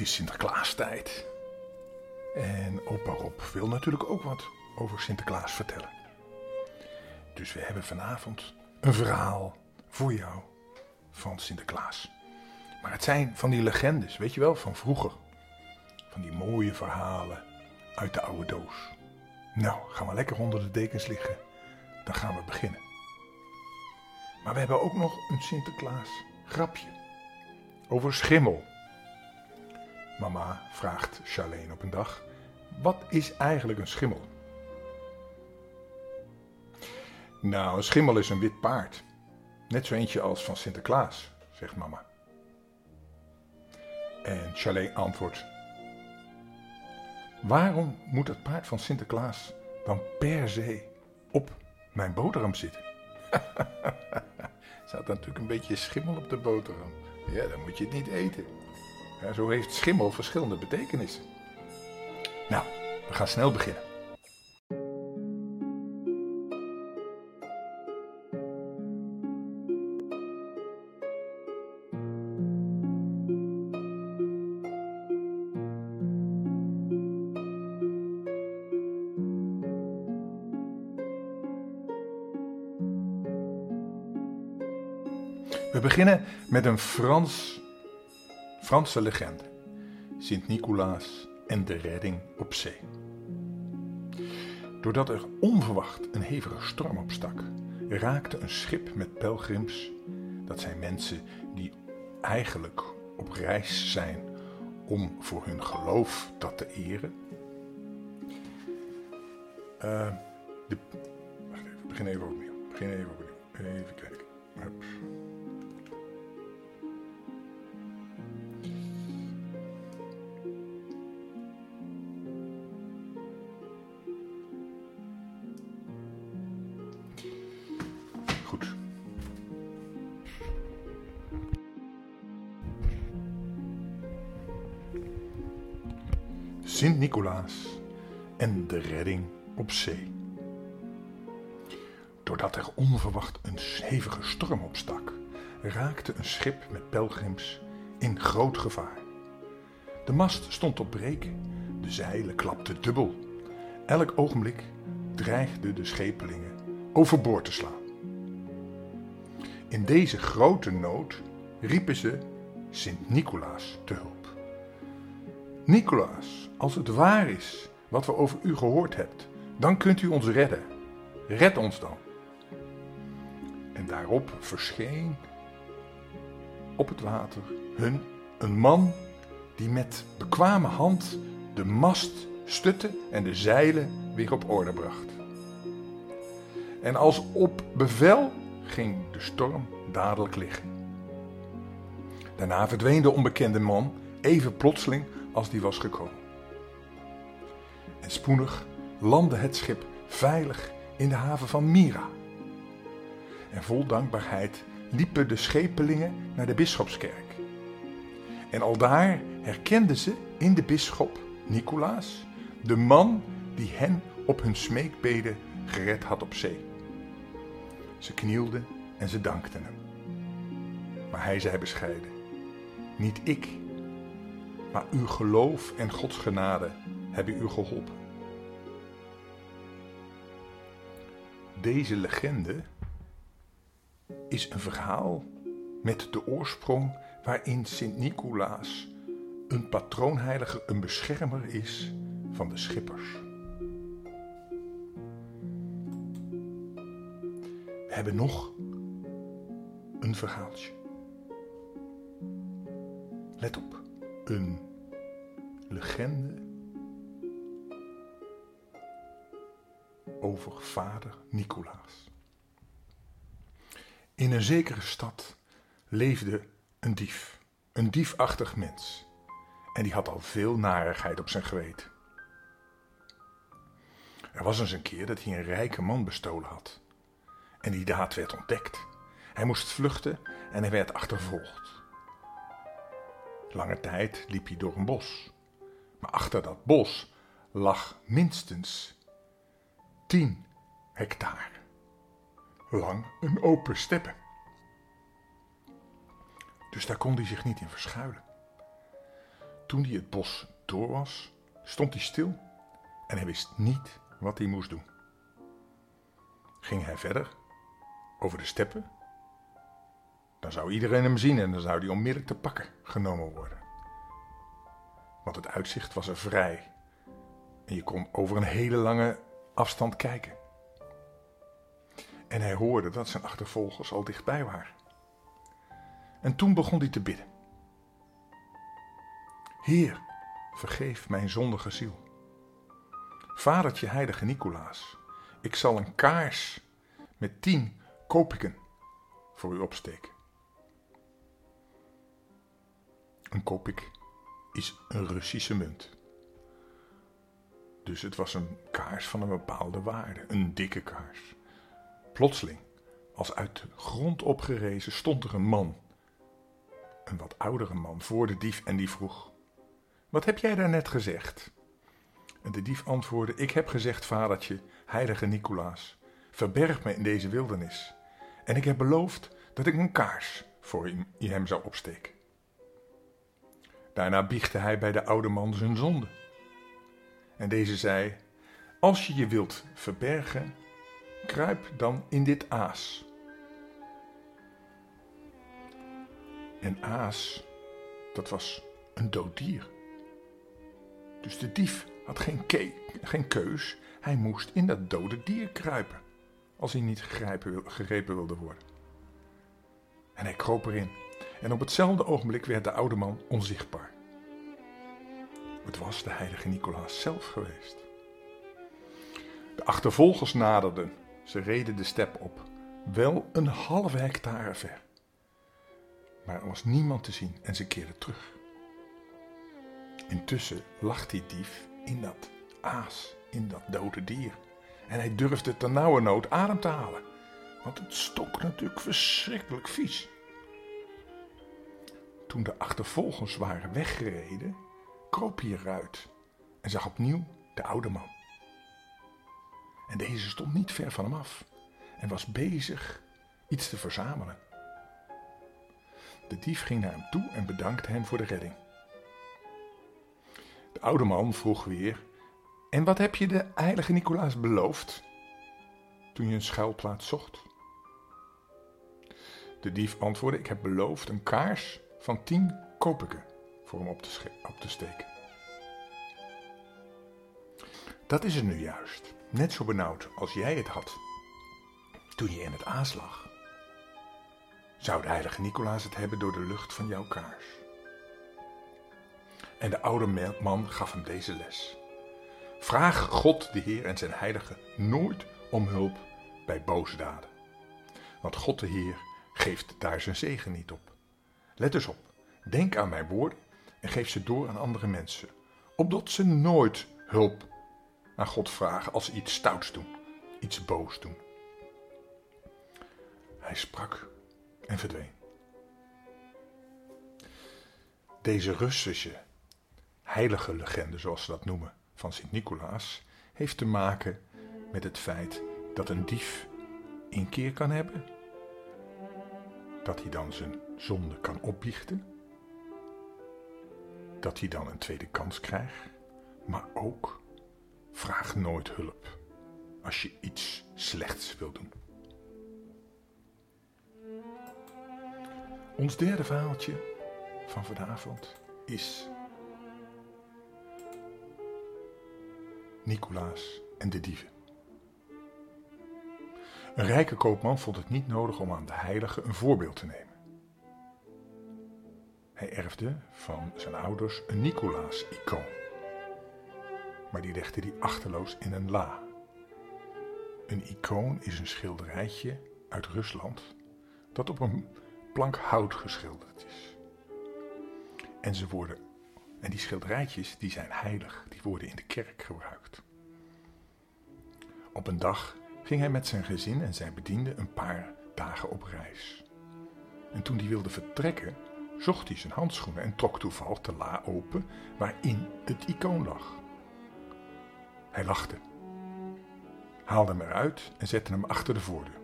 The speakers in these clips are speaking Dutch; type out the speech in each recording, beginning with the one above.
het is Sinterklaastijd. En opa Rob wil natuurlijk ook wat over Sinterklaas vertellen. Dus we hebben vanavond een verhaal voor jou van Sinterklaas. Maar het zijn van die legendes, weet je wel, van vroeger. Van die mooie verhalen uit de oude doos. Nou, gaan we lekker onder de dekens liggen. Dan gaan we beginnen. Maar we hebben ook nog een Sinterklaas grapje. Over schimmel. Mama vraagt Charlene op een dag: Wat is eigenlijk een schimmel? Nou, een schimmel is een wit paard. Net zo eentje als van Sinterklaas, zegt mama. En Charlene antwoordt: Waarom moet het paard van Sinterklaas dan per se op mijn boterham zitten? Zat natuurlijk een beetje schimmel op de boterham. Ja, dan moet je het niet eten. Zo heeft schimmel verschillende betekenissen. Nou, we gaan snel beginnen. We beginnen met een Frans, Franse legende. Sint-Nicolaas en de redding op zee. Doordat er onverwacht een hevige storm opstak, raakte een schip met pelgrims, dat zijn mensen die eigenlijk op reis zijn om voor hun geloof dat te eren. Uh, de, wacht even, begin even opnieuw. Begin even opnieuw. Even kijken. Hups. De redding op zee. Doordat er onverwacht een hevige storm opstak, raakte een schip met pelgrims in groot gevaar. De mast stond op breken, de zeilen klapten dubbel. Elk ogenblik dreigden de schepelingen overboord te slaan. In deze grote nood riepen ze Sint Nicolaas te hulp. Nicolaas, als het waar is wat we over u gehoord hebben, dan kunt u ons redden. Red ons dan. En daarop verscheen op het water hun een man die met bekwame hand de mast stutte en de zeilen weer op orde bracht. En als op bevel ging de storm dadelijk liggen. Daarna verdween de onbekende man even plotseling als die was gekomen. En spoedig landde het schip veilig in de haven van Mira. En vol dankbaarheid liepen de schepelingen naar de bisschopskerk. En aldaar herkenden ze in de bisschop Nicolaas de man die hen op hun smeekbeden gered had op zee. Ze knielden en ze dankten hem. Maar hij zei bescheiden: Niet ik, maar uw geloof en Gods genade hebben u geholpen. Deze legende is een verhaal met de oorsprong waarin Sint Nicolaas een patroonheilige, een beschermer is van de schippers. We hebben nog een verhaaltje. Let op, een legende over vader Nicolaas. In een zekere stad leefde een dief, een diefachtig mens. En die had al veel narigheid op zijn geweten. Er was eens een keer dat hij een rijke man bestolen had. En die daad werd ontdekt. Hij moest vluchten en hij werd achtervolgd. Lange tijd liep hij door een bos. Maar achter dat bos lag minstens 10 hectare lang een open steppe. Dus daar kon hij zich niet in verschuilen. Toen hij het bos door was, stond hij stil en hij wist niet wat hij moest doen. Ging hij verder over de steppen, dan zou iedereen hem zien en dan zou hij onmiddellijk te pakken genomen worden. Want het uitzicht was er vrij en je kon over een hele lange afstand kijken. En hij hoorde dat zijn achtervolgers al dichtbij waren. En toen begon hij te bidden. Heer, vergeef mijn zondige ziel. Vadertje heilige Nicolaas, ik zal een kaars met tien kopiken voor u opsteken. Een kopik is een Russische munt. Dus het was een kaars van een bepaalde waarde, een dikke kaars. Plotseling, als uit de grond opgerezen, stond er een man. Een wat oudere man voor de dief en die vroeg: Wat heb jij daarnet gezegd? En de dief antwoordde: Ik heb gezegd, vadertje, heilige Nicolaas, verberg me in deze wildernis. En ik heb beloofd dat ik een kaars voor hem zou opsteken. Daarna biechtte hij bij de oude man zijn zonde. En deze zei: Als je je wilt verbergen, kruip dan in dit aas. En aas, dat was een dood dier. Dus de dief had geen, geen keus, hij moest in dat dode dier kruipen, als hij niet gegrepen wilde worden. En hij kroop erin, en op hetzelfde ogenblik werd de oude man onzichtbaar. Het was de heilige Nicolaas zelf geweest. De achtervolgers naderden. Ze reden de step op, wel een halve hectare ver. Maar er was niemand te zien en ze keerden terug. Intussen lag die dief in dat aas, in dat dode dier. En hij durfde ter nauwe nood adem te halen, want het stok natuurlijk verschrikkelijk vies. Toen de achtervolgers waren weggereden, kroop hij eruit en zag opnieuw de oude man. En deze stond niet ver van hem af en was bezig iets te verzamelen. De dief ging naar hem toe en bedankte hem voor de redding. De oude man vroeg weer: En wat heb je de heilige Nicolaas beloofd toen je een schuilplaats zocht? De dief antwoordde: Ik heb beloofd een kaars van tien kopiken voor hem op te, op te steken. Dat is het nu juist. Net zo benauwd als jij het had toen je in het aas lag. Zou de heilige Nicolaas het hebben door de lucht van jouw kaars? En de oude man gaf hem deze les. Vraag God de Heer en zijn heilige nooit om hulp bij boze daden. Want God de Heer geeft daar zijn zegen niet op. Let dus op, denk aan mijn woorden en geef ze door aan andere mensen, opdat ze nooit hulp aan God vragen als ze iets stouts doen, iets boos doen. Hij sprak en verdween. Deze Russische heilige legende, zoals ze dat noemen, van Sint-Nicolaas, heeft te maken met het feit dat een dief inkeer kan hebben, dat hij dan zijn zonde kan opbiechten, dat hij dan een tweede kans krijgt, maar ook vraag nooit hulp als je iets slechts wil doen. Ons derde verhaaltje van vanavond is Nicolaas en de dieven. Een rijke koopman vond het niet nodig om aan de heilige een voorbeeld te nemen. Hij erfde van zijn ouders een Nicolaas-icoon. Maar die legde hij achterloos in een la. Een icoon is een schilderijtje uit Rusland dat op een plank hout geschilderd is. En ze worden en die schilderijtjes die zijn heilig, die worden in de kerk gebruikt. Op een dag ging hij met zijn gezin en zijn bedienden een paar dagen op reis. En toen hij wilde vertrekken, zocht hij zijn handschoenen en trok toevallig de la open waarin het icoon lag. Hij lachte, haalde hem eruit en zette hem achter de voordeur.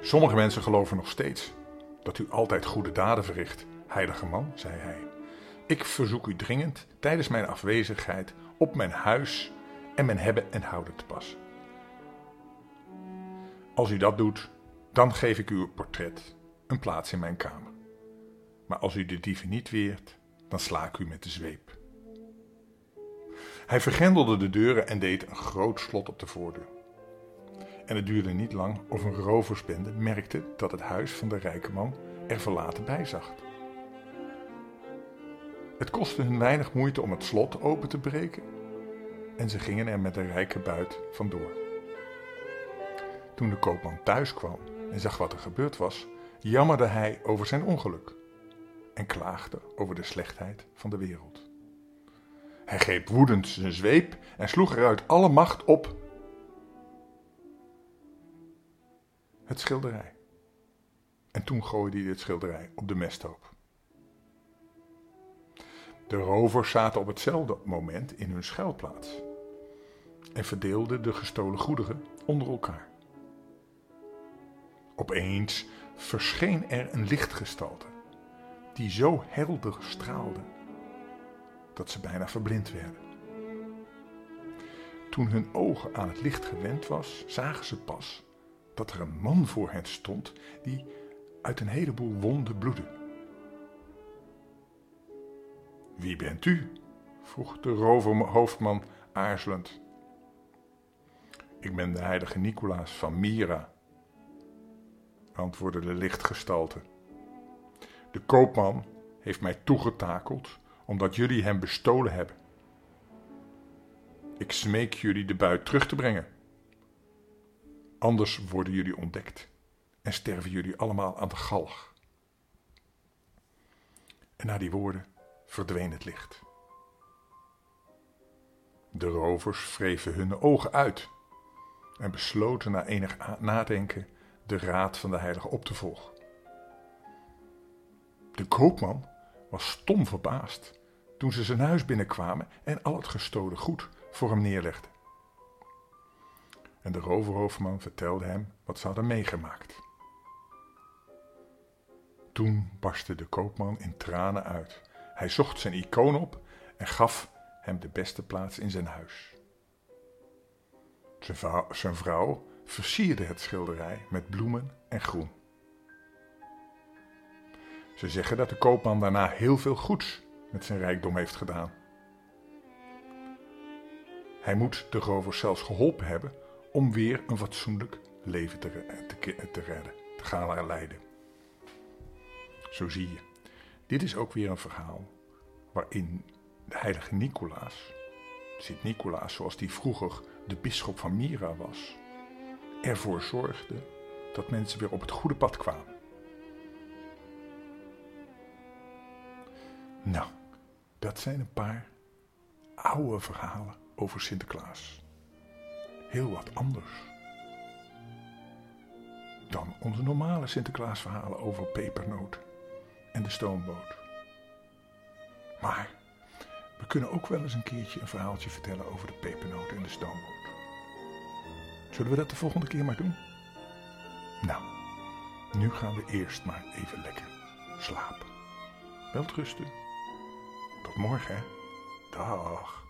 Sommige mensen geloven nog steeds dat u altijd goede daden verricht, heilige man, zei hij. Ik verzoek u dringend tijdens mijn afwezigheid op mijn huis en mijn hebben en houden te passen. Als u dat doet, dan geef ik u een portret een plaats in mijn kamer. Maar als u de dieven niet weert, dan sla ik u met de zweep. Hij vergrendelde de deuren en deed een groot slot op de voordeur. En het duurde niet lang of een roversbende merkte dat het huis van de rijke man er verlaten bij zag. Het kostte hun weinig moeite om het slot open te breken en ze gingen er met de rijke buit vandoor. Toen de koopman thuis kwam en zag wat er gebeurd was, jammerde hij over zijn ongeluk en klaagde over de slechtheid van de wereld. Hij greep woedend zijn zweep en sloeg eruit alle macht op het schilderij. En toen gooide hij het schilderij op de mesthoop. De rovers zaten op hetzelfde moment in hun schuilplaats en verdeelden de gestolen goederen onder elkaar. Opeens verscheen er een lichtgestalte die zo helder straalde dat ze bijna verblind werden. Toen hun ogen aan het licht gewend was, zagen ze pas dat er een man voor hen stond die uit een heleboel wonden bloedde. Wie bent u? vroeg de roverhoofdman aarzelend. Ik ben de heilige Nicolaas van Myra, antwoordde de lichtgestalte. De koopman heeft mij toegetakeld omdat jullie hem bestolen hebben. Ik smeek jullie de buit terug te brengen. Anders worden jullie ontdekt en sterven jullie allemaal aan de galg. En na die woorden verdween het licht. De rovers wreven hun ogen uit en besloten na enig nadenken de raad van de heilige op te volgen. De koopman was stom verbaasd toen ze zijn huis binnenkwamen en al het gestolen goed voor hem neerlegden. En de roverhoofdman vertelde hem wat ze hadden meegemaakt. Toen barstte de koopman in tranen uit. Hij zocht zijn icoon op en gaf hem de beste plaats in zijn huis. Zijn zijn vrouw versierde het schilderij met bloemen en groen. Ze zeggen dat de koopman daarna heel veel goeds met zijn rijkdom heeft gedaan. Hij moet de rovers zelfs geholpen hebben om weer een fatsoenlijk leven te, te, te redden, te gaan leiden. Zo zie je. Dit is ook weer een verhaal waarin de heilige Nicolaas, Sint Nicolaas zoals die vroeger de bisschop van Myra was, ervoor zorgde dat mensen weer op het goede pad kwamen. Nou, dat zijn een paar oude verhalen over Sinterklaas. Heel wat anders dan onze normale Sinterklaasverhalen over pepernoot en de stoomboot. Maar we kunnen ook wel eens een keertje een verhaaltje vertellen over de pepernoot en de stoomboot. Zullen we dat de volgende keer maar doen? Nou, nu gaan we eerst maar even lekker slapen. Welterusten. Tot morgen, hè? Dag.